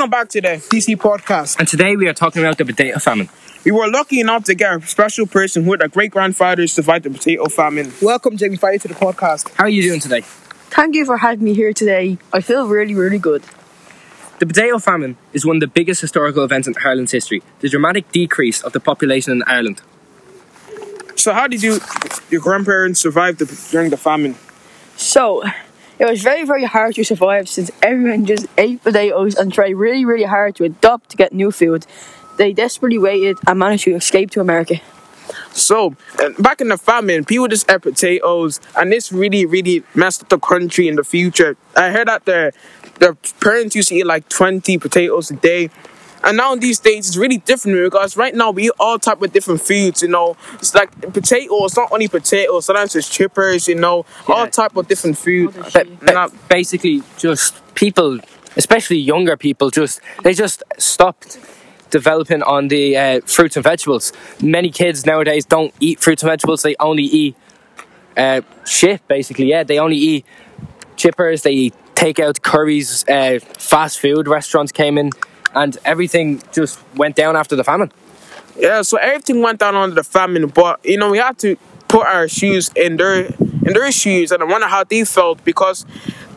Welcome back to the DC podcast. And today we are talking about the potato famine. We were lucky enough to get a special person who, had a great grandfathers, survived the potato famine. Welcome, Jamie Friday, to the podcast. How are you doing today? Thank you for having me here today. I feel really, really good. The potato famine is one of the biggest historical events in Ireland's history. The dramatic decrease of the population in Ireland. So, how did you, your grandparents, survive the, during the famine? So, it was very, very hard to survive since everyone just ate potatoes and tried really, really hard to adopt to get new food. They desperately waited and managed to escape to America. So, uh, back in the famine, people just ate potatoes, and this really, really messed up the country in the future. I heard that the, the parents used to eat like 20 potatoes a day. And now in these days it's really different because right now we eat all type of different foods, you know. It's like potatoes, not only potatoes, sometimes it's chippers, you know, all type of different food. Ba- ba- basically, just people, especially younger people, just they just stopped developing on the uh, fruits and vegetables. Many kids nowadays don't eat fruits and vegetables; they only eat uh, shit. Basically, yeah, they only eat chippers. They eat takeout curries. Uh, fast food restaurants came in, and everything just went down after the famine. Yeah, so everything went down under the famine, but you know we had to put our shoes in their in their shoes, and I wonder how they felt because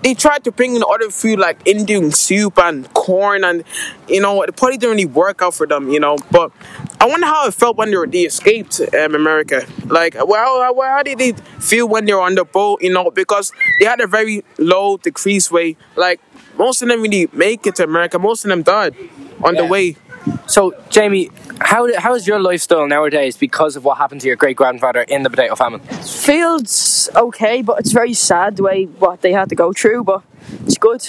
they tried to bring in other food like Indian soup and corn, and you know it probably didn't really work out for them, you know. But I wonder how it felt when they, were, they escaped um, America. Like, well, how, how did they feel when they were on the boat, you know? Because they had a very low decrease way. Like most of them really make it to America. Most of them died on the way. So, Jamie, how how is your lifestyle nowadays because of what happened to your great grandfather in the potato famine? Feels okay, but it's very sad the way what they had to go through, but it's good.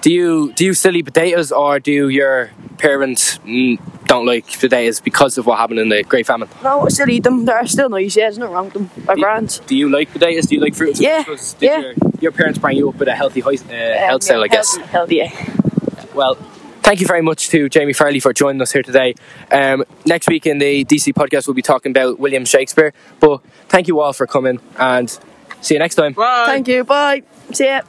Do you do you still eat potatoes, or do your parents mm, don't like potatoes because of what happened in the Great Famine? No, I still eat them. They're still nice, yeah, there's nothing wrong with them. They're Do- grand. Do you like potatoes? Do you like fruits? Yeah. Did yeah. Your, your parents bring you up with a healthy hoi- uh, health style, I guess. Healthy, healthy, yeah. Well, thank you very much to Jamie Farley for joining us here today. Um, next week in the DC podcast, we'll be talking about William Shakespeare. But thank you all for coming, and see you next time. Bye. Thank you, bye. See ya.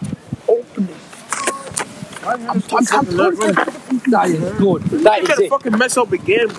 That is good. That You is gotta it. fucking mess up again.